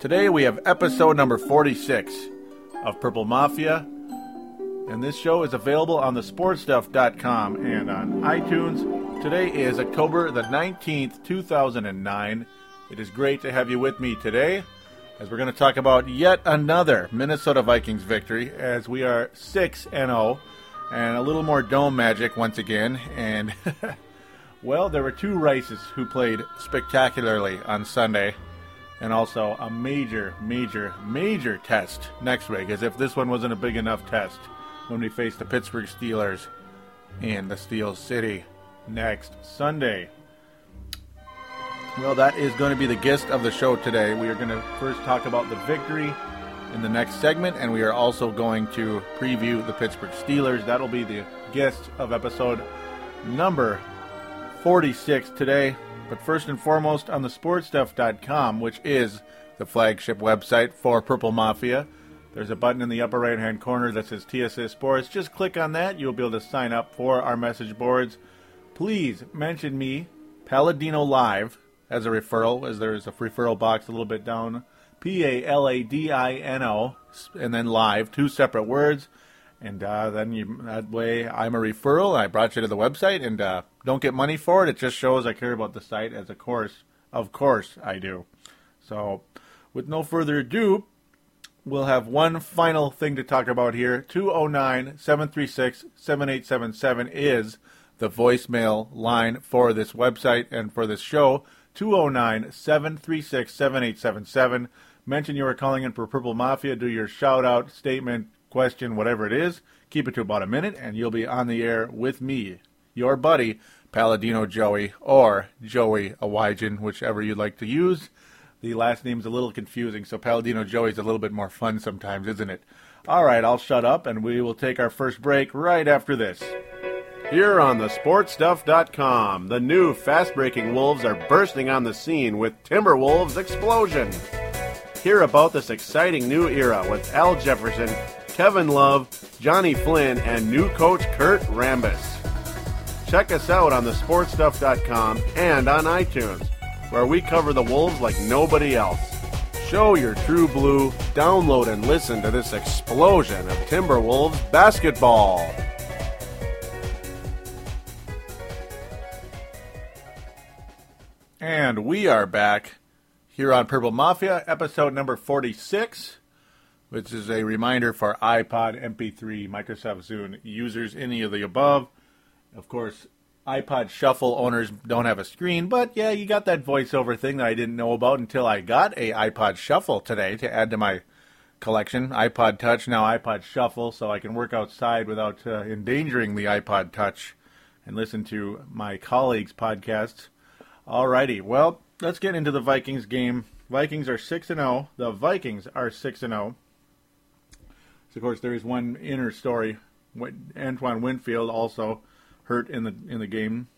Today we have episode number 46 of Purple Mafia, and this show is available on thesportstuff.com and on iTunes. Today is October the 19th, 2009. It is great to have you with me today as we're going to talk about yet another Minnesota Vikings victory as we are 6 and 0 and a little more dome magic once again and Well, there were two Rices who played spectacularly on Sunday, and also a major, major, major test next week, as if this one wasn't a big enough test when we face the Pittsburgh Steelers in the Steel City next Sunday. Well, that is going to be the gist of the show today. We are going to first talk about the victory in the next segment, and we are also going to preview the Pittsburgh Steelers. That'll be the gist of episode number 46 today. But first and foremost, on the sportstuff.com, which is the flagship website for Purple Mafia, there's a button in the upper right hand corner that says TSS Sports. Just click on that. You'll be able to sign up for our message boards. Please mention me, Paladino Live, as a referral, as there is a referral box a little bit down. P A L A D I N O, and then live, two separate words. And uh, then you, that way, I'm a referral. I brought you to the website, and uh, don't get money for it. It just shows I care about the site. As a course, of course, I do. So, with no further ado, we'll have one final thing to talk about here. 209 736 7877 is the voicemail line for this website and for this show. 209 736 7877. Mention you are calling in for Purple Mafia. Do your shout out, statement, question, whatever it is. Keep it to about a minute, and you'll be on the air with me, your buddy, Paladino Joey, or Joey Awajan, whichever you'd like to use. The last name's a little confusing, so Paladino Joey's a little bit more fun sometimes, isn't it? All right, I'll shut up, and we will take our first break right after this. Here on the sportstuff.com, the new fast breaking Wolves are bursting on the scene with Timberwolves Explosion. Hear about this exciting new era with Al Jefferson, Kevin Love, Johnny Flynn, and new coach Kurt Rambis. Check us out on thesportstuff.com and on iTunes, where we cover the Wolves like nobody else. Show your true blue, download and listen to this explosion of Timberwolves basketball. And we are back here on Purple Mafia, episode number 46, which is a reminder for iPod, MP3, Microsoft Zune users, any of the above. Of course, iPod Shuffle owners don't have a screen, but yeah, you got that voiceover thing that I didn't know about until I got a iPod Shuffle today to add to my collection. iPod Touch, now iPod Shuffle, so I can work outside without uh, endangering the iPod Touch and listen to my colleagues' podcasts. Alrighty, well, let's get into the Vikings game. Vikings are 6 and 0. The Vikings are 6 and 0. Of course, there is one inner story. Antoine Winfield also hurt in the in the game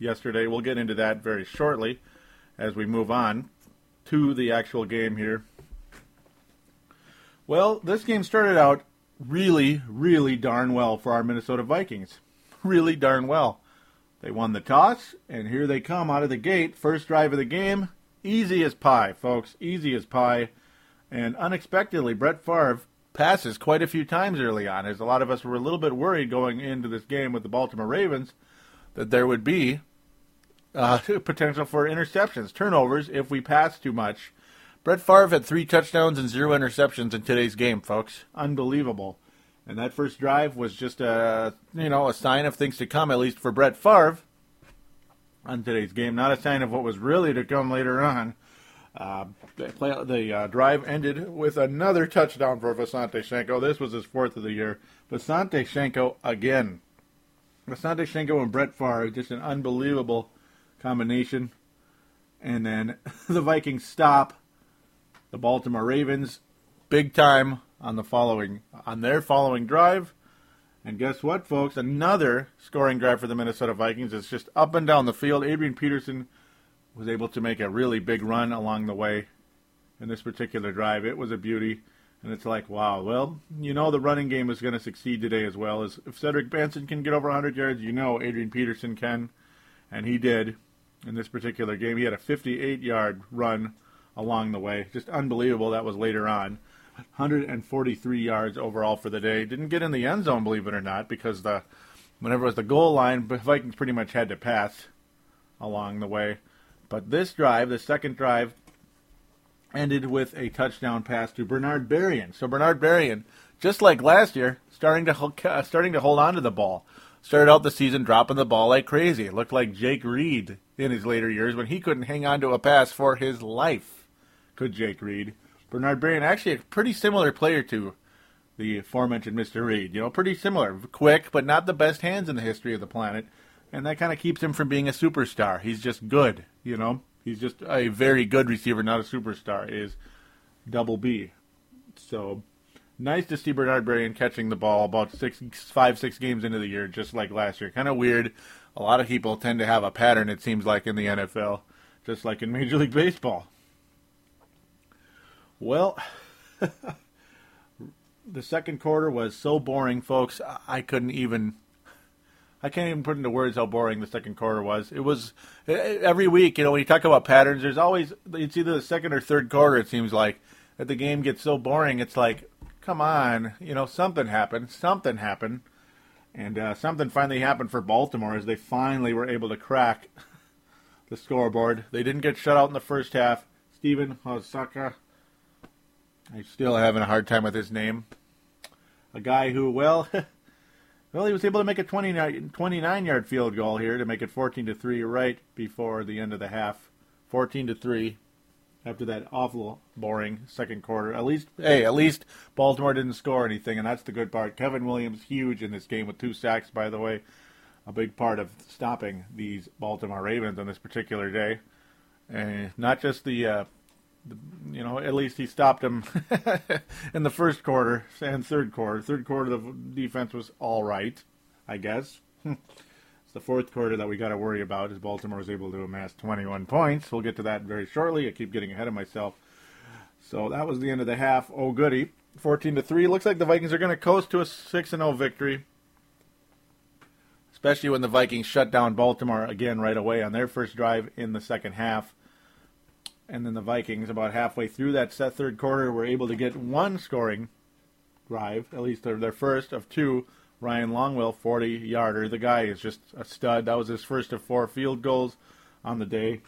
yesterday. We'll get into that very shortly as we move on to the actual game here. Well, this game started out really, really darn well for our Minnesota Vikings. Really darn well. They won the toss, and here they come out of the gate. First drive of the game, easy as pie, folks. Easy as pie. And unexpectedly, Brett Favre passes quite a few times early on, as a lot of us were a little bit worried going into this game with the Baltimore Ravens that there would be uh, potential for interceptions, turnovers if we pass too much. Brett Favre had three touchdowns and zero interceptions in today's game, folks. Unbelievable. And that first drive was just a you know a sign of things to come, at least for Brett Favre on today's game. Not a sign of what was really to come later on. Uh, the, play, the uh, drive ended with another touchdown for Visanthe Shiancoe. This was his fourth of the year. Visanthe Shiancoe again. Visanthe Shiancoe and Brett Favre, just an unbelievable combination. And then the Vikings stop the Baltimore Ravens big time on the following on their following drive. And guess what, folks? Another scoring drive for the Minnesota Vikings. It's just up and down the field. Adrian Peterson was able to make a really big run along the way in this particular drive. It was a beauty. And it's like, wow, well, you know the running game is going to succeed today as well. As if Cedric Benson can get over 100 yards, you know Adrian Peterson can, and he did in this particular game. He had a 58-yard run along the way. Just unbelievable. That was later on. 143 yards overall for the day. Didn't get in the end zone, believe it or not, because the whenever it was the goal line, the Vikings pretty much had to pass along the way. But this drive, the second drive, ended with a touchdown pass to Bernard Berrian. So Bernard Berrian, just like last year, starting to starting to hold on to the ball. Started out the season dropping the ball like crazy. It looked like Jake Reed in his later years when he couldn't hang on to a pass for his life could Jake Reed. Bernard Berrian, actually a pretty similar player to the aforementioned Mr. Reed. You know, pretty similar. Quick, but not the best hands in the history of the planet. And that kind of keeps him from being a superstar. He's just good, you know? He's just a very good receiver, not a superstar, is double B. So, nice to see Bernard Berrian catching the ball about six, five, six games into the year, just like last year. Kind of weird. A lot of people tend to have a pattern, it seems like, in the NFL, just like in Major League Baseball. Well, the second quarter was so boring, folks. I couldn't even. I can't even put into words how boring the second quarter was. It was every week, you know, when you talk about patterns, there's always it's either the second or third quarter. It seems like that the game gets so boring. It's like, come on, you know, something happened, something happened, and uh, something finally happened for Baltimore as they finally were able to crack the scoreboard. They didn't get shut out in the first half. Steven Hosaka I'm still having a hard time with his name. A guy who, well, well, he was able to make a 29, 29 yard field goal here to make it 14 to 3 right before the end of the half. 14 to 3 after that awful boring second quarter. At least hey, at least Baltimore didn't score anything and that's the good part. Kevin Williams huge in this game with two sacks by the way. A big part of stopping these Baltimore Ravens on this particular day. And not just the uh, you know, at least he stopped him in the first quarter and third quarter. Third quarter, the defense was all right, I guess. it's the fourth quarter that we got to worry about as Baltimore was able to amass 21 points. We'll get to that very shortly. I keep getting ahead of myself. So that was the end of the half. Oh, goody. 14 to 3. Looks like the Vikings are going to coast to a 6 0 victory. Especially when the Vikings shut down Baltimore again right away on their first drive in the second half and then the Vikings, about halfway through that set third quarter, were able to get one scoring drive, at least their, their first of two. Ryan Longwell, 40 yarder. The guy is just a stud. That was his first of four field goals on the day.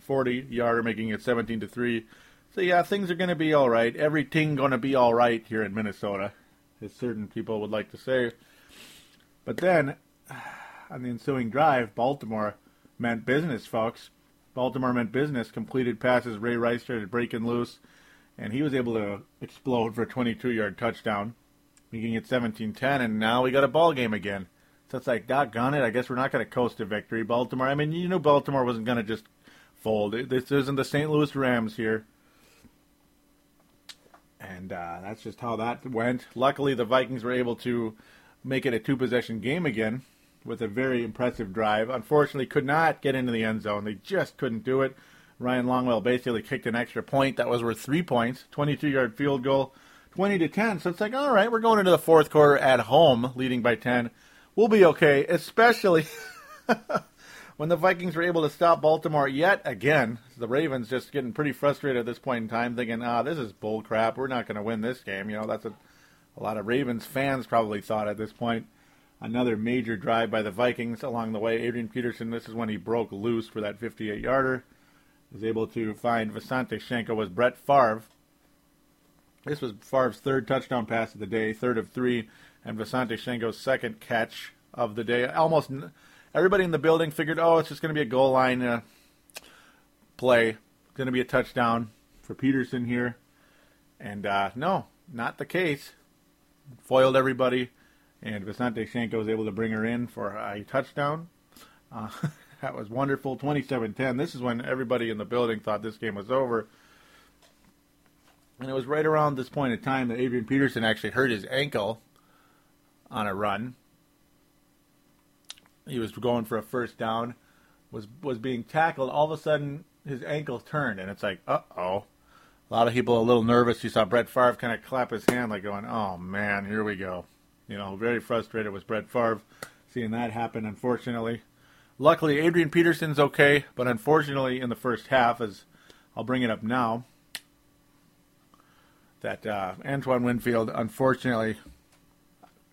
40 yarder, making it 17 to 3. So, yeah, things are going to be all right. Everything going to be all right here in Minnesota, as certain people would like to say. But then, on the ensuing drive, Baltimore meant business, folks. Baltimore meant business. Completed passes. Ray Rice started breaking loose, and he was able to explode for a 22-yard touchdown, making it 17-10. And now we got a ball game again. So it's like, doggone it. I guess we're not going to coast to victory. Baltimore. I mean, you knew Baltimore wasn't going to just fold. This isn't the St. Louis Rams here. And uh, that's just how that went. Luckily, the Vikings were able to make it a two possession game again with a very impressive drive. Unfortunately, could not get into the end zone. They just couldn't do it. Ryan Longwell basically kicked an extra point that was worth three points, 22 yard field goal, 20 to 10. So it's like, all right, we're going into the fourth quarter at home, leading by 10. We'll be okay, especially when the Vikings were able to stop Baltimore yet again. The Ravens just getting pretty frustrated at this point in time, thinking, ah, this is bull crap. We're not going to win this game. You know, that's a, a lot of Ravens fans probably thought at this point another major drive by the Vikings along the way. Adrian Peterson, this is when he broke loose for that 58 yarder. was able to find Visanthe Shiancoe was Brett Favre. This was Favre's third touchdown pass of the day, third of three, and Visanthe Shiancoe's second catch of the day. Almost everybody in the building figured, oh, it's just going to be a goal line uh, play, going to be a touchdown for Peterson here, and uh, no, not the case. Foiled everybody, and Visanthe Shiancoe was able to bring her in for a touchdown. Uh, that was wonderful. 27-10. This is when everybody in the building thought this game was over. And it was right around this point in time that Adrian Peterson actually hurt his ankle on a run. He was going for a first down, was was being tackled. All of a sudden, his ankle turned, and it's like, uh oh. A lot of people a little nervous. You saw Brett Favre kind of clap his hand, like going, "Oh man, here we go." You know, very frustrated with Brett Favre seeing that happen. Unfortunately, luckily Adrian Peterson's okay, but unfortunately in the first half, as I'll bring it up now, that uh, Antoine Winfield unfortunately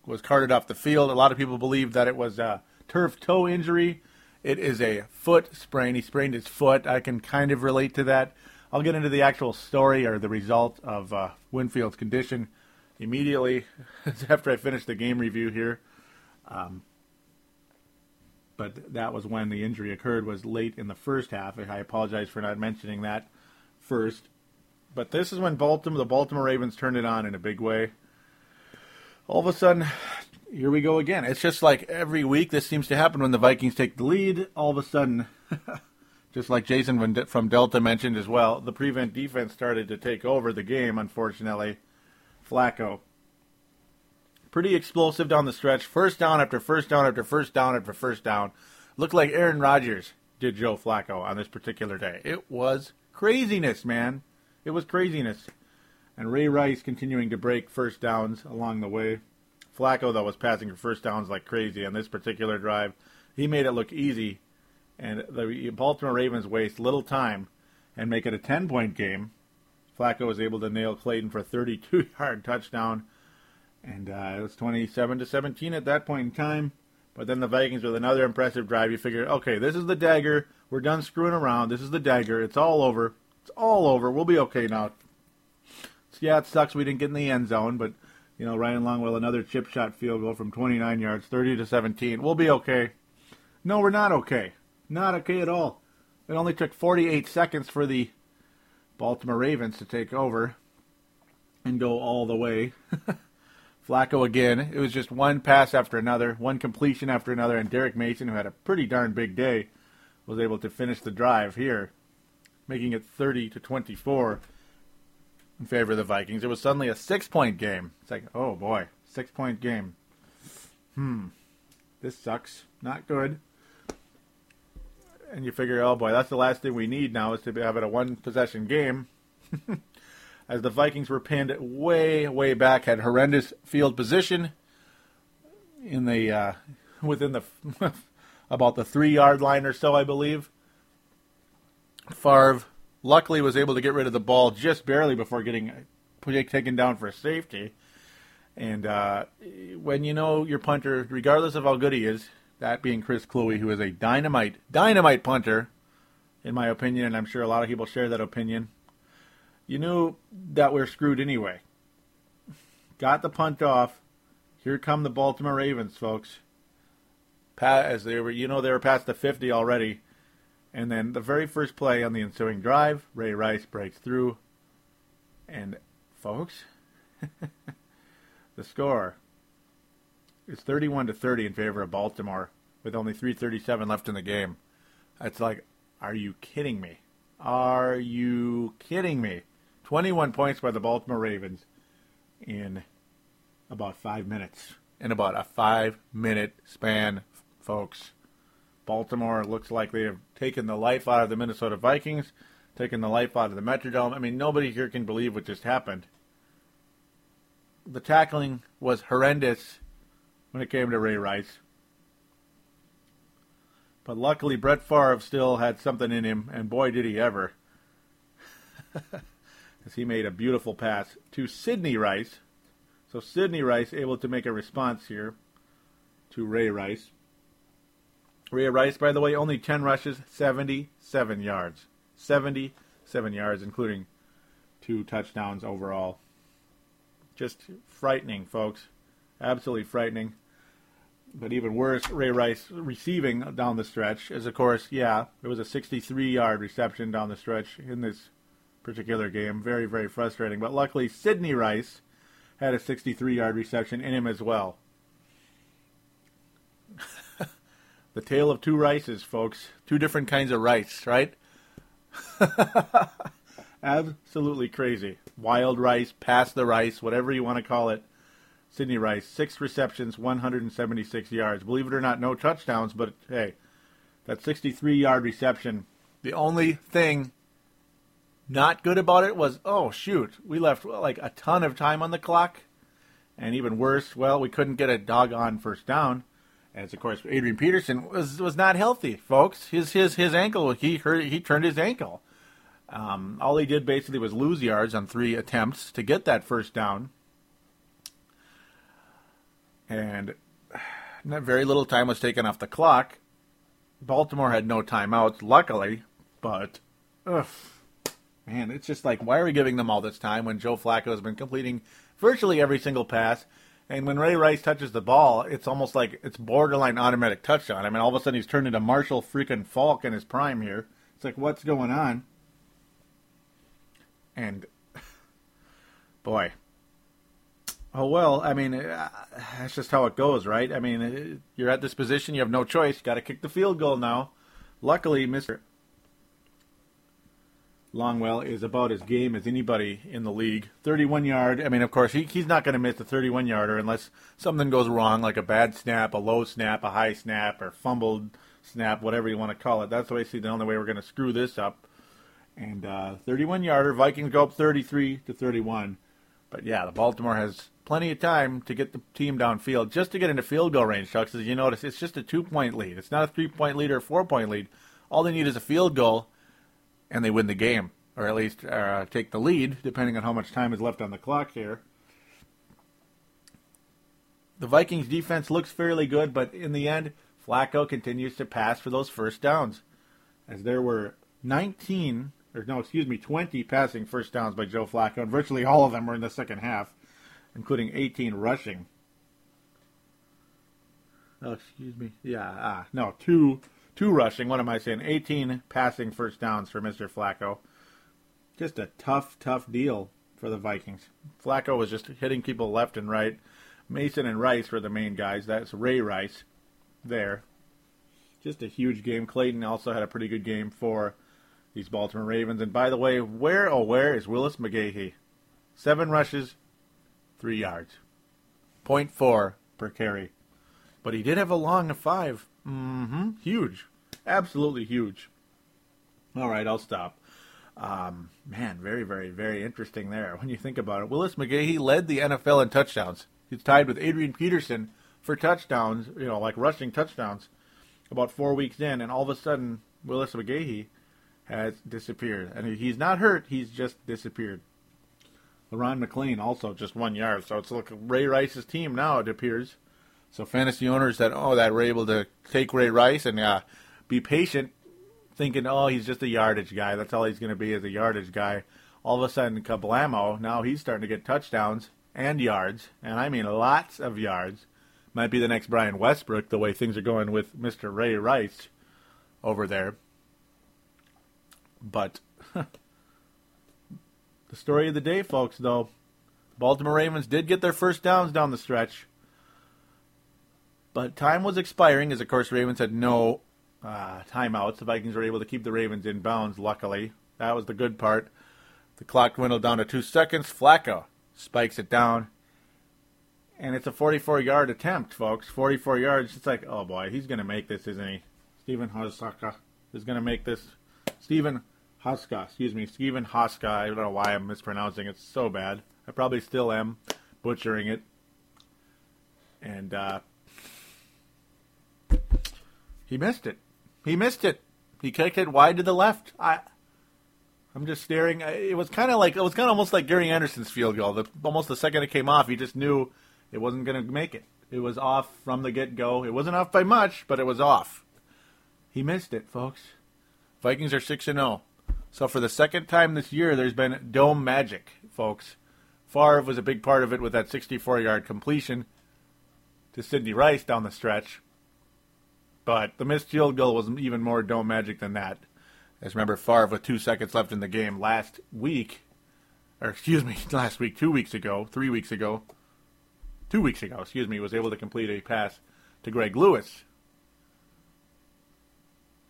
was carted off the field. A lot of people believe that it was a turf toe injury. It is a foot sprain. He sprained his foot. I can kind of relate to that. I'll get into the actual story or the result of uh, Winfield's condition immediately after I finished the game review here. Um, but that was when the injury occurred. Was late in the first half. I apologize for not mentioning that first. But this is when Baltimore, the Baltimore Ravens, turned it on in a big way. All of a sudden, here we go again. It's just like every week this seems to happen when the Vikings take the lead. All of a sudden, just like Jason from Delta mentioned as well, the prevent defense started to take over the game, unfortunately. Flacco. Pretty explosive down the stretch. First down after first down after first down after first down. Looked like Aaron Rodgers did Joe Flacco on this particular day. It was craziness, man. It was craziness. And Ray Rice continuing to break first downs along the way. Flacco, though, was passing for first downs like crazy on this particular drive. He made it look easy. And the Baltimore Ravens waste little time and make it a 10 point game. Flacco was able to nail Clayton for a 32 yard touchdown. And uh, it was 27 to 17 at that point in time. But then the Vikings with another impressive drive. You figure, okay, this is the dagger. We're done screwing around. This is the dagger. It's all over. It's all over. We'll be okay now. So, yeah, it sucks we didn't get in the end zone, but you know, Ryan Longwell another chip shot field goal from 29 yards, 30 to 17. We'll be okay. No, we're not okay. Not okay at all. It only took 48 seconds for the Baltimore Ravens to take over and go all the way. Flacco again. It was just one pass after another, one completion after another, and Derrick Mason, who had a pretty darn big day, was able to finish the drive here, making it 30 to 24 in favor of the Vikings. It was suddenly a six-point game. It's like, oh boy, six-point game. Hmm, this sucks. Not good. And you figure, oh boy, that's the last thing we need now is to have it a one-possession game. as the Vikings were pinned way, way back, had horrendous field position in the uh, within the about the three yard line or so, I believe. Favre luckily was able to get rid of the ball just barely before getting taken down for safety. And uh, when you know your punter, regardless of how good he is, that being Chris Kluwe, who is a dynamite, dynamite punter, in my opinion, and I'm sure a lot of people share that opinion you knew that we're screwed anyway. Got the punt off. Here come the Baltimore Ravens, folks. As they were, you know, they were past the 50 already. And then the very first play on the ensuing drive, Ray Rice breaks through. And, folks, the score is 31 to 30 in favor of Baltimore with only 337 left in the game. It's like, are you kidding me? Are you kidding me? 21 points by the Baltimore Ravens in about five minutes. In about a five minute span, folks. Baltimore looks like they have taken the life out of the Minnesota Vikings, taken the life out of the Metrodome. I mean, nobody here can believe what just happened. The tackling was horrendous when it came to Ray Rice. But luckily, Brett Favre still had something in him, and boy, did he ever. as he made a beautiful pass to Sidney Rice. So Sidney Rice able to make a response here to Ray Rice. Ray Rice, by the way, only 10 rushes, 77 yards. 77 yards, including two touchdowns overall. Just frightening, folks. Absolutely frightening. But even worse, Ray Rice receiving down the stretch is, of course, yeah, it was a 63 yard reception down the stretch in this particular game. Very, very frustrating. But luckily, Sidney Rice had a 63 yard reception in him as well. the tale of two rices, folks. Two different kinds of rice, right? Absolutely crazy. Wild rice, pass the rice, whatever you want to call it. Sidney Rice, six receptions, 176 yards. Believe it or not, no touchdowns, but hey, that 63 yard reception. The only thing not good about it was, oh, shoot, we left like a ton of time on the clock. And even worse, well, we couldn't get a doggone first down. As of course, Adrian Peterson was was not healthy, folks. His his his ankle he hurt he turned his ankle. Um, all he did basically was lose yards on three attempts to get that first down and very little time was taken off the clock. Baltimore had no timeouts, luckily, but ugh, man, it's just like why are we giving them all this time when Joe Flacco has been completing virtually every single pass, and when Ray Rice touches the ball, it's almost like it's borderline automatic touchdown. I mean, all of a sudden he's turned into Marshall freaking Faulk in his prime here. It's like what's going on? And boy, Oh well, I mean, uh, that's just how it goes, right? I mean, uh, you're at this position, you have no choice. You Got to kick the field goal now. Luckily, Mister Longwell is about as game as anybody in the league. 31 yard. I mean, of course, he, he's not going to miss a 31 yarder unless something goes wrong, like a bad snap, a low snap, a high snap, or fumbled snap, whatever you want to call it. That's basically the only way we're going to screw this up. And uh, 31 yarder. Vikings go up 33 to 31. But yeah, the Baltimore has plenty of time to get the team downfield just to get into field goal range, Chuck. As you notice, it's just a two point lead. It's not a three point lead or a four point lead. All they need is a field goal, and they win the game, or at least uh, take the lead, depending on how much time is left on the clock here. The Vikings defense looks fairly good, but in the end, Flacco continues to pass for those first downs, as there were 19 or no, excuse me, 20 passing first downs by Joe Flacco, and virtually all of them were in the second half, including 18 rushing. Oh, excuse me. Yeah, ah, no, two, two rushing. What am I saying? 18 passing first downs for Mr. Flacco. Just a tough, tough deal for the Vikings. Flacco was just hitting people left and right. Mason and Rice were the main guys. That's Ray Rice there. Just a huge game. Clayton also had a pretty good game for these Baltimore Ravens. And by the way, where oh where is Willis McGahee? Seven rushes, three yards, 0.4 per carry. But he did have a long of five. Mm-hmm. Huge, absolutely huge. All right, I'll stop. Um, man, very, very, very interesting there when you think about it. Willis McGahee led the NFL in touchdowns. He's tied with Adrian Peterson for touchdowns, you know, like rushing touchdowns, about four weeks in, and all of a sudden, Willis McGahee has disappeared. And he's not hurt, he's just disappeared. Le'Ron McClain also just one yard. So it's like Ray Rice's team now, it appears. So fantasy owners that, oh, that were able to take Ray Rice and uh, be patient, thinking, oh, he's just a yardage guy. That's all he's going to be is a yardage guy. All of a sudden, kablamo, now he's starting to get touchdowns and yards. And I mean lots of yards. Might be the next Brian Westbrook, the way things are going with Mr. Ray Rice over there. But the story of the day, folks, though, Baltimore Ravens did get their first downs down the stretch. But time was expiring, as of course Ravens had no uh, timeouts. The Vikings were able to keep the Ravens in bounds, luckily. That was the good part. The clock dwindled down to two seconds. Flacco spikes it down. And it's a 44 yard attempt, folks. 44 yards. It's like, oh boy, he's going to make this, isn't he? Stephen Hosaka is going to make this. Stephen Haska, excuse me, Stephen Haska. I don't know why I'm mispronouncing it so bad. I probably still am butchering it. And uh, he missed it. He missed it. He kicked it wide to the left. I, I'm just staring. It was kind of like it was kind of almost like Gary Anderson's field goal. The, almost the second it came off, he just knew it wasn't going to make it. It was off from the get go. It wasn't off by much, but it was off. He missed it, folks. Vikings are six and zero. So for the second time this year, there's been dome magic, folks. Favre was a big part of it with that 64-yard completion to Sidney Rice down the stretch. But the missed field goal was even more dome magic than that. As remember, Favre with two seconds left in the game last week, or excuse me, last week, two weeks ago, three weeks ago, two weeks ago, excuse me, was able to complete a pass to Greg Lewis.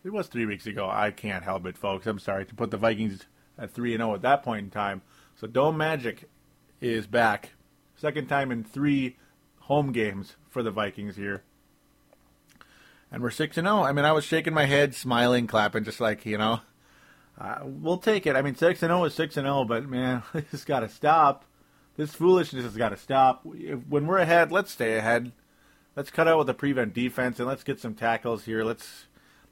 It was three weeks ago. I can't help it, folks. I'm sorry to put the Vikings at three and zero at that point in time. So Dome Magic is back, second time in three home games for the Vikings here. And we're 6 and 0. I mean, I was shaking my head, smiling, clapping, just like, you know, uh, we'll take it. I mean, 6 and 0 is 6 and 0, but man, this has got to stop. This foolishness has got to stop. When we're ahead, let's stay ahead. Let's cut out with the prevent defense and let's get some tackles here. Let's.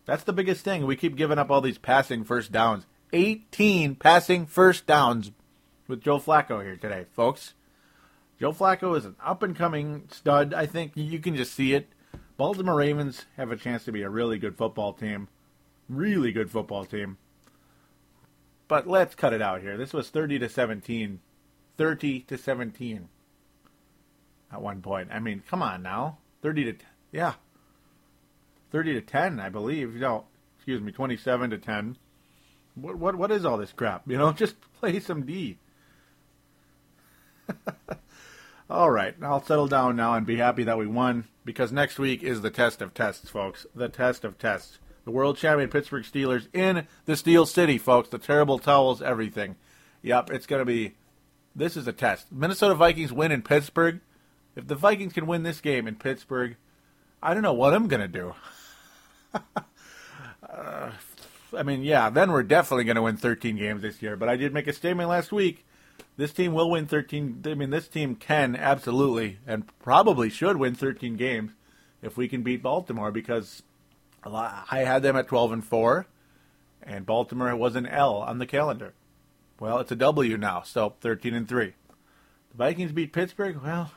That's the biggest thing. We keep giving up all these passing first downs. 18 passing first downs with Joe Flacco here today, folks. Joe Flacco is an up and coming stud. I think you can just see it. Baltimore Ravens have a chance to be a really good football team. Really good football team. But let's cut it out here. This was 30 to 17. 30 to 17 at one point. I mean, come on now. 30 to 10. Yeah. 30 to 10, I believe. No, excuse me, 27 to 10. What what what is all this crap? You know, just play some D. all right, I'll settle down now and be happy that we won because next week is the test of tests, folks. The test of tests. The world champion Pittsburgh Steelers in the Steel City, folks. The terrible towels, everything. Yep, it's going to be. This is a test. Minnesota Vikings win in Pittsburgh. If the Vikings can win this game in Pittsburgh, I don't know what I'm going to do. uh, I mean, yeah, then we're definitely going to win 13 games this year. But I did make a statement last week. This team will win 13. I mean, this team can absolutely and probably should win 13 games if we can beat Baltimore because I had them at 12 and 4, and Baltimore was an L on the calendar. Well, it's a W now, so 13 and 3. The Vikings beat Pittsburgh. Well,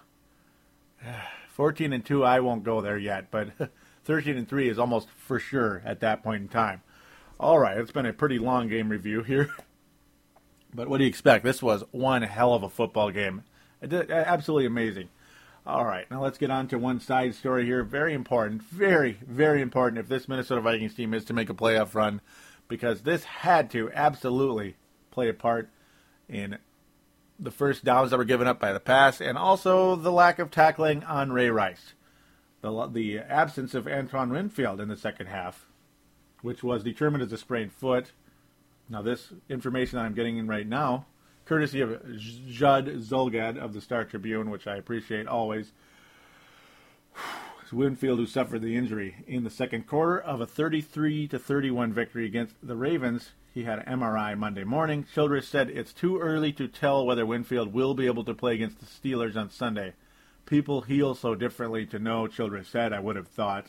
14 and 2, I won't go there yet, but 13 and 3 is almost for sure at that point in time. All right, it's been a pretty long game review here. But what do you expect? This was one hell of a football game. Absolutely amazing. All right, now let's get on to one side story here. Very important, very, very important if this Minnesota Vikings team is to make a playoff run, because this had to absolutely play a part in the first downs that were given up by the pass, and also the lack of tackling on Ray Rice. The, the absence of Antoine Winfield in the second half, which was determined as a sprained foot. Now, this information that I'm getting in right now, courtesy of Judd Zulgad of the Star Tribune, which I appreciate always. Winfield, who suffered the injury in the second quarter of a 33 to 31 victory against the Ravens, he had an MRI Monday morning. Childress said it's too early to tell whether Winfield will be able to play against the Steelers on Sunday. People heal so differently to know, Childress said, I would have thought.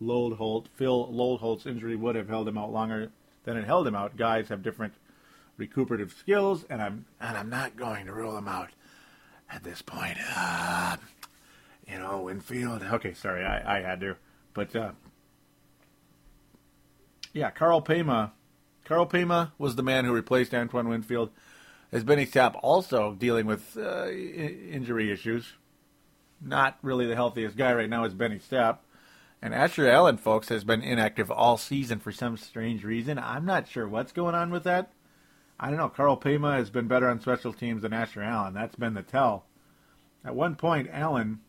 Loadholt, Phil Loadholt's injury would have held him out longer than it held him out. Guys have different recuperative skills, and I'm and I'm not going to rule them out at this point. Uh, you know, Winfield. Okay, sorry, I, I had to, but uh, yeah, Karl Paymah Karl Paymah was the man who replaced Antoine Winfield. As Benny Sapp also dealing with uh, injury issues. Not really the healthiest guy right now is Benny Sapp. And Asher Allen, folks, has been inactive all season for some strange reason. I'm not sure what's going on with that. I don't know. Karl Paymah has been better on special teams than Asher Allen. That's been the tell. At one point, Allen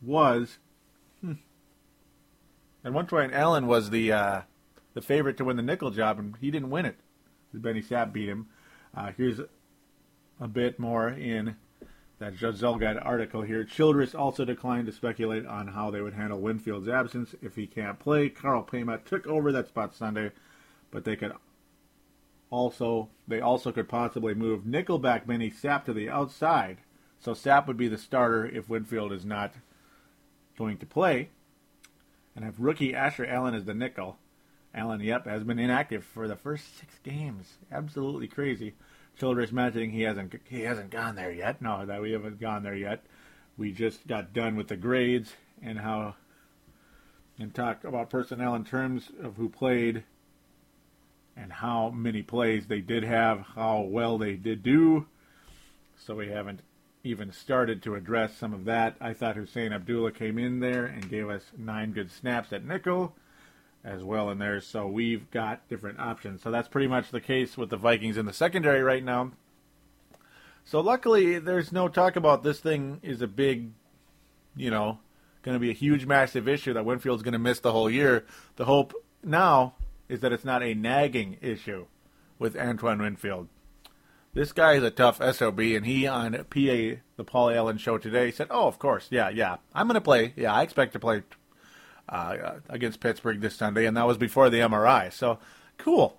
was. Hmm, at one point, Allen was the uh, the favorite to win the nickel job, and he didn't win it. Benny Sapp beat him. Uh, here's a bit more in that Judd Zulgad article here. Childress also declined to speculate on how they would handle Winfield's absence if he can't play. Karl Paymah took over that spot Sunday, but they could also they also could possibly move Nickelback Benny Sapp to the outside. So Sapp would be the starter if Winfield is not going to play. And have rookie Asher Allen as the nickel. Allen, yep, has been inactive for the first six games. Absolutely crazy. Childress mentioning he hasn't he hasn't gone there yet. No, that we haven't gone there yet. We just got done with the grades and how and talk about personnel in terms of who played and how many plays they did have, how well they did do. So we haven't even started to address some of that. I thought Husain Abdullah came in there and gave us nine good snaps at nickel as well in there. So we've got different options. So that's pretty much the case with the Vikings in the secondary right now. So luckily, there's no talk about this thing is a big, you know, going to be a huge, massive issue that Winfield's going to miss the whole year. The hope now is that it's not a nagging issue with Antoine Winfield. This guy is a tough SOB, and he on PA, the Paul Allen show today, said, Oh, of course, yeah, yeah, I'm going to play. Yeah, I expect to play uh, against Pittsburgh this Sunday, and that was before the MRI. So, cool.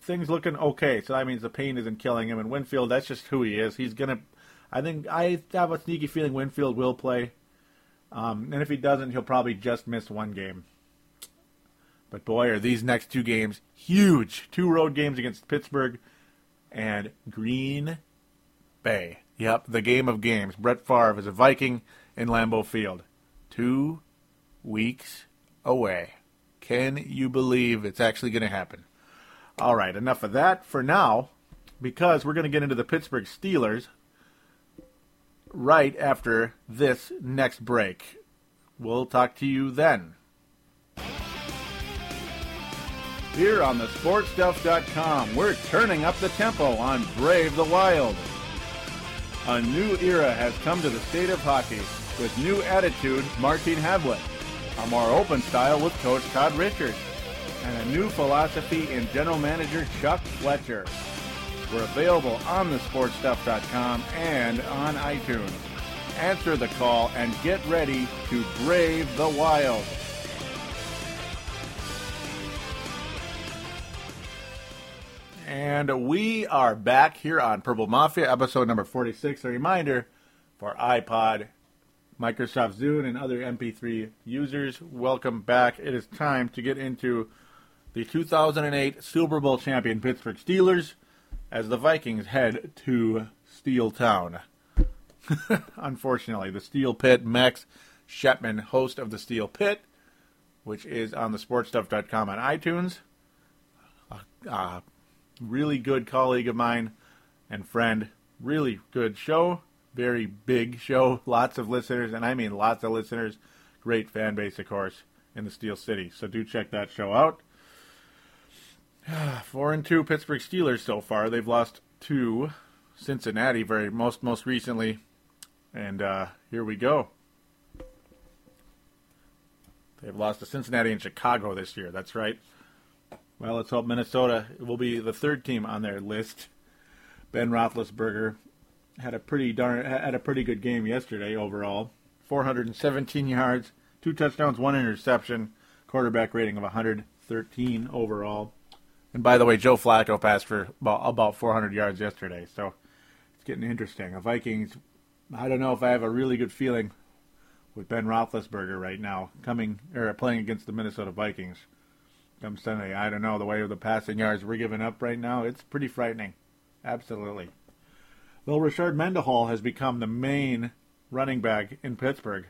Things looking okay. So that means the pain isn't killing him. And Winfield, that's just who he is. He's to, I think, I have a sneaky feeling Winfield will play. Um, and if he doesn't, he'll probably just miss one game. But boy, are these next two games huge. Two road games against Pittsburgh and Green Bay. Yep, the game of games. Brett Favre is a Viking in Lambeau Field. Two weeks away. Can you believe it's actually going to happen? All right, enough of that for now, because we're going to get into the Pittsburgh Steelers right after this next break. We'll talk to you then. Here on the sportstuff.com, we're turning up the tempo on Brave the Wild. A new era has come to the state of hockey with new attitude Martin Havlat, a more open style with coach Todd Richards, and a new philosophy in general manager Chuck Fletcher. We're available on thesportstuff.com and on iTunes. Answer the call and get ready to brave the wild. And we are back here on Purple Mafia, episode number 46. A reminder for iPod, Microsoft Zune, and other MP3 users, welcome back. It is time to get into the 2008 Super Bowl champion Pittsburgh Steelers as the Vikings head to Steel Town. Unfortunately, the Steel Pit, Max Shepman, host of the Steel Pit, which is on the sportstuff.com on iTunes. A, uh, really good colleague of mine and friend. Really good show. Very big show. Lots of listeners, and I mean lots of listeners. Great fan base, of course, in the Steel City. So do check that show out. Four and two Pittsburgh Steelers so far. They've lost to Cincinnati very most most recently, and uh, here we go. They've lost to Cincinnati and Chicago this year. That's right. Well, let's hope Minnesota will be the third team on their list. Ben Roethlisberger had a pretty darn had a pretty good game yesterday overall. 417 yards, two touchdowns, one interception, quarterback rating of 113 overall. And by the way, Joe Flacco passed for about, about 400 yards yesterday, so it's getting interesting. The Vikings, I don't know if I have a really good feeling with Ben Roethlisberger right now coming or playing against the Minnesota Vikings come Sunday. I don't know the way of the passing yards we're giving up right now. It's pretty frightening, absolutely. Well, Rashard Mendenhall has become the main running back in Pittsburgh.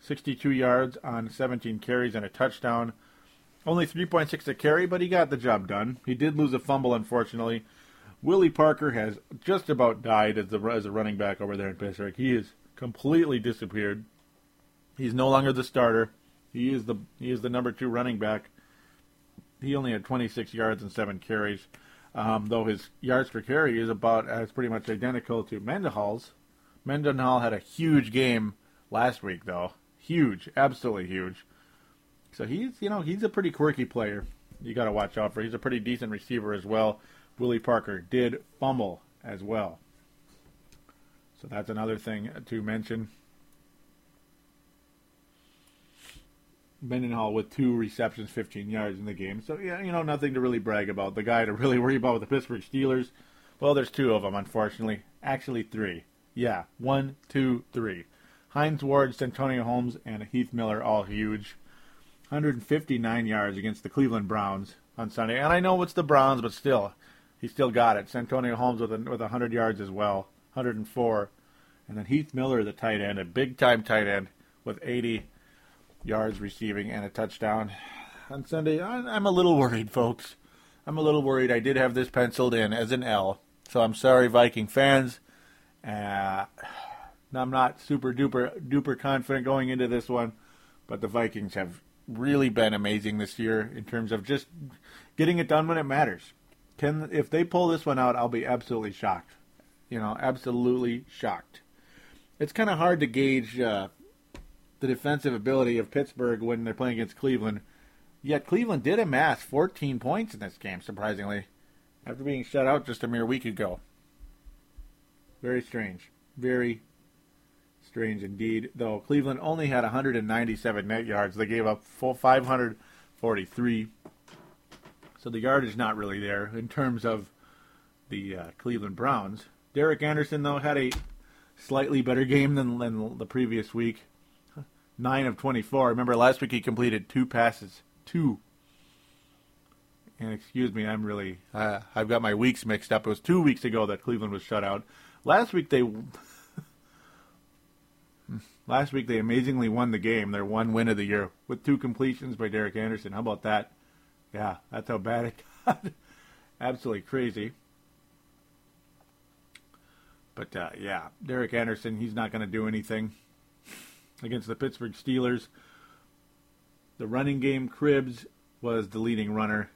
62 yards on 17 carries and a touchdown. Only 3.6 a carry, but he got the job done. He did lose a fumble, unfortunately. Willie Parker has just about died as, the, as a running back over there in Pittsburgh. He has completely disappeared. He's no longer the starter. He is the he is the number two running back. He only had 26 yards and seven carries, um, though his yards per carry is about as pretty much identical to Mendenhall's. Mendenhall had a huge game last week, though. Huge, absolutely huge. So he's, you know, he's a pretty quirky player. You got to watch out for. He's a pretty decent receiver as well. Willie Parker did fumble as well. So that's another thing to mention. Mendenhall with two receptions, 15 yards in the game. So, yeah, you know, nothing to really brag about. The guy to really worry about with the Pittsburgh Steelers, well, there's two of them, unfortunately. Actually, three. Yeah, one, two, three. Hines Ward, Santonio Holmes, and Heath Miller, all huge. 159 yards against the Cleveland Browns on Sunday. And I know it's the Browns, but still, he still got it. Santonio Holmes with, a, with 100 yards as well, 104. And then Heath Miller, the tight end, a big time tight end, with 80 yards receiving and a touchdown on Sunday. I'm a little worried, folks. I'm a little worried. I did have this penciled in as an L, so I'm sorry, Viking fans. Uh, I'm not super duper duper confident going into this one, but the Vikings have really been amazing this year in terms of just getting it done when it matters. Can if they pull this one out, I'll be absolutely shocked. You know, absolutely shocked. It's kind of hard to gauge uh, the defensive ability of Pittsburgh when they're playing against Cleveland. Yet Cleveland did amass 14 points in this game, surprisingly, after being shut out just a mere week ago. Very strange. Very strange indeed. Though Cleveland only had 197 net yards, they gave up 543. So the yardage not really there in terms of the uh, Cleveland Browns. Derek Anderson though had a slightly better game than, than the previous week. Nine of 24. Remember last week he completed two passes, two. And excuse me, I'm really uh, I've got my weeks mixed up. It was two weeks ago that Cleveland was shut out. Last week they last week they amazingly won the game. Their one win of the year with two completions by Derek Anderson. How about that? Yeah, that's how bad it got. Absolutely crazy. But uh, yeah, Derek Anderson, he's not going to do anything against the Pittsburgh Steelers. The running game, Cribbs was the leading runner.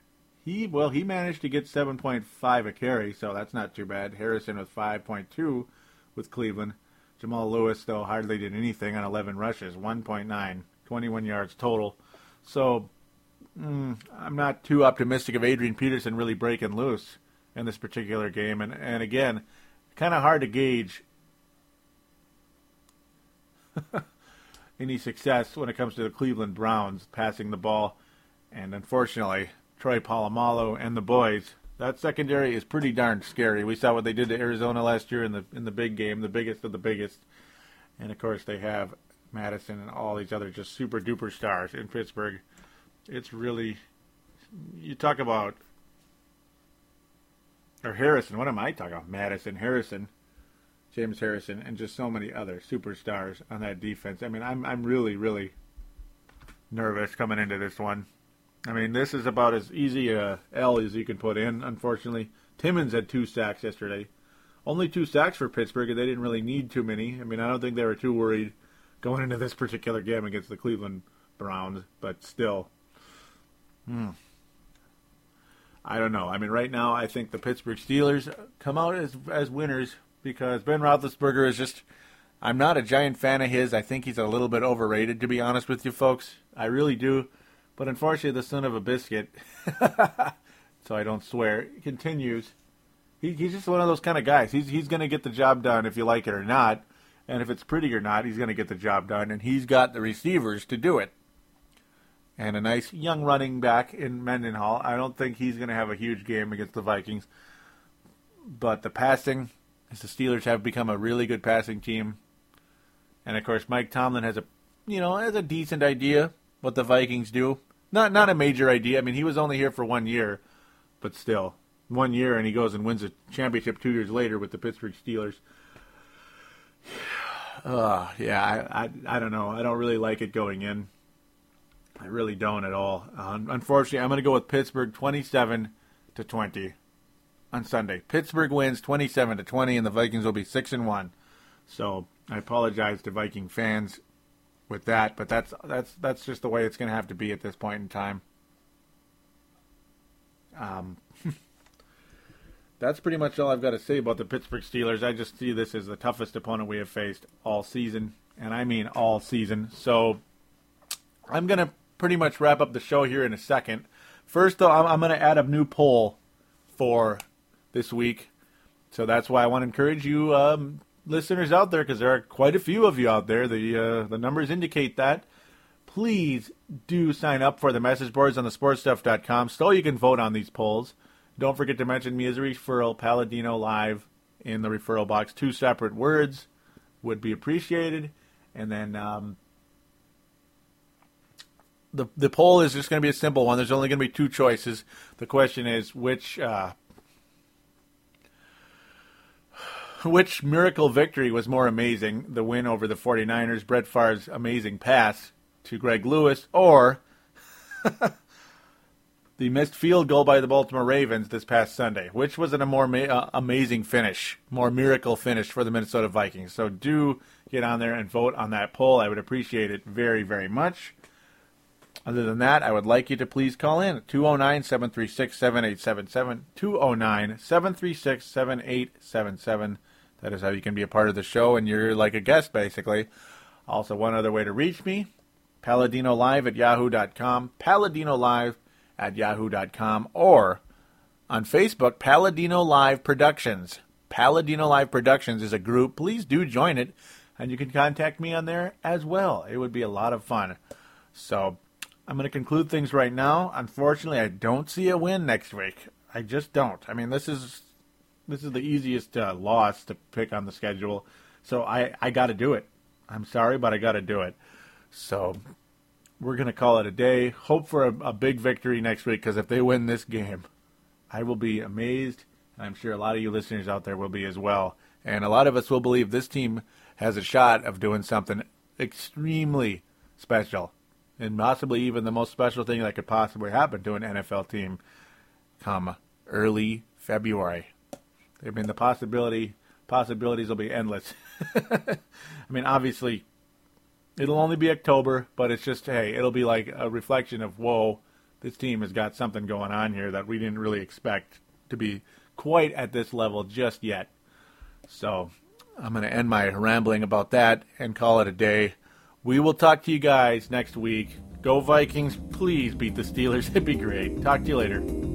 He well, he managed to get 7.5 a carry, so that's not too bad. Harrison with 5.2 with Cleveland. Jamal Lewis though hardly did anything on 11 rushes, 1.9, 21 yards total. So mm, I'm not too optimistic of Adrian Peterson really breaking loose in this particular game. And and again, kind of hard to gauge any success when it comes to the Cleveland Browns passing the ball. And unfortunately, Troy Polamalu and the boys, that secondary is pretty darn scary. We saw what they did to Arizona last year in the in the big game, the biggest of the biggest. And of course, they have Madison and all these other just super duper stars in Pittsburgh. It's really you talk about or Harrison. What am I talking about? Madison Harrison, James Harrison, and just so many other superstars on that defense. I mean, I'm I'm really really nervous coming into this one. I mean, this is about as easy a L as you can put in. Unfortunately, Timmons had two sacks yesterday. Only two sacks for Pittsburgh, and they didn't really need too many. I mean, I don't think they were too worried going into this particular game against the Cleveland Browns, but still. Hmm. I don't know. I mean, right now, I think the Pittsburgh Steelers come out as as winners because Ben Roethlisberger is just. I'm not a giant fan of his. I think he's a little bit overrated, to be honest with you folks. I really do. But unfortunately, the son of a biscuit, so I don't swear, continues. He, he's just one of those kind of guys. He's he's going to get the job done if you like it or not, and if it's pretty or not, he's going to get the job done, and he's got the receivers to do it and a nice young running back in Mendenhall. I don't think he's going to have a huge game against the Vikings. But the passing, as the Steelers have become a really good passing team. And of course, Mike Tomlin has a, you know, has a decent idea what the Vikings do. Not not a major idea. I mean, he was only here for one year, but still, one year, and he goes and wins a championship two years later with the Pittsburgh Steelers. Uh, yeah, I, I I don't know. I don't really like it going in. I really don't at all. Uh, unfortunately, I'm going to go with Pittsburgh 27 to 20 on Sunday. Pittsburgh wins 27 to 20, and the Vikings will be six and one. So I apologize to Viking fans with that, but that's that's that's just the way it's going to have to be at this point in time. Um, that's pretty much all I've got to say about the Pittsburgh Steelers. I just see this as the toughest opponent we have faced all season, and I mean all season. So I'm going to pretty much wrap up the show here in a second. First, though, I'm, I'm going to add a new poll for this week. So that's why I want to encourage you, um, listeners out there, because there are quite a few of you out there. The uh, the numbers indicate that. Please do sign up for the message boards on the sportstuff.com so you can vote on these polls. Don't forget to mention me as a referral, Paladino Live, in the referral box. Two separate words would be appreciated. And then um, the the poll is just going to be a simple one. There's only going to be two choices. The question is which uh, which miracle victory was more amazing? The win over the 49ers, Brett Favre's amazing pass to Greg Lewis, or the missed field goal by the Baltimore Ravens this past Sunday, which was an, a more ma- uh, amazing finish, more miracle finish for the Minnesota Vikings. So do get on there and vote on that poll. I would appreciate it very, very much. Other than that, I would like you to please call in 209 736 7877. 209 736 7877. That is how you can be a part of the show, and you're like a guest, basically. Also, one other way to reach me Paladino Live at yahoo.com, Paladino Live at yahoo.com, or on Facebook, Paladino Live Productions. Paladino Live Productions is a group. Please do join it, and you can contact me on there as well. It would be a lot of fun. So, I'm going to conclude things right now. Unfortunately, I don't see a win next week. I just don't. I mean, this is this is the easiest uh, loss to pick on the schedule, so I I got to do it. I'm sorry, but I got to do it. So we're going to call it a day. Hope for a, a big victory next week because if they win this game, I will be amazed. And I'm sure a lot of you listeners out there will be as well. And a lot of us will believe this team has a shot of doing something extremely special and possibly even the most special thing that could possibly happen to an NFL team come early February. I mean, the possibility possibilities will be endless. I mean, obviously, it'll only be October, but it's just hey, it'll be like a reflection of whoa, this team has got something going on here that we didn't really expect to be quite at this level just yet. So I'm going to end my rambling about that and call it a day. We will talk to you guys next week. Go Vikings! Please beat the Steelers. It'd be great. Talk to you later.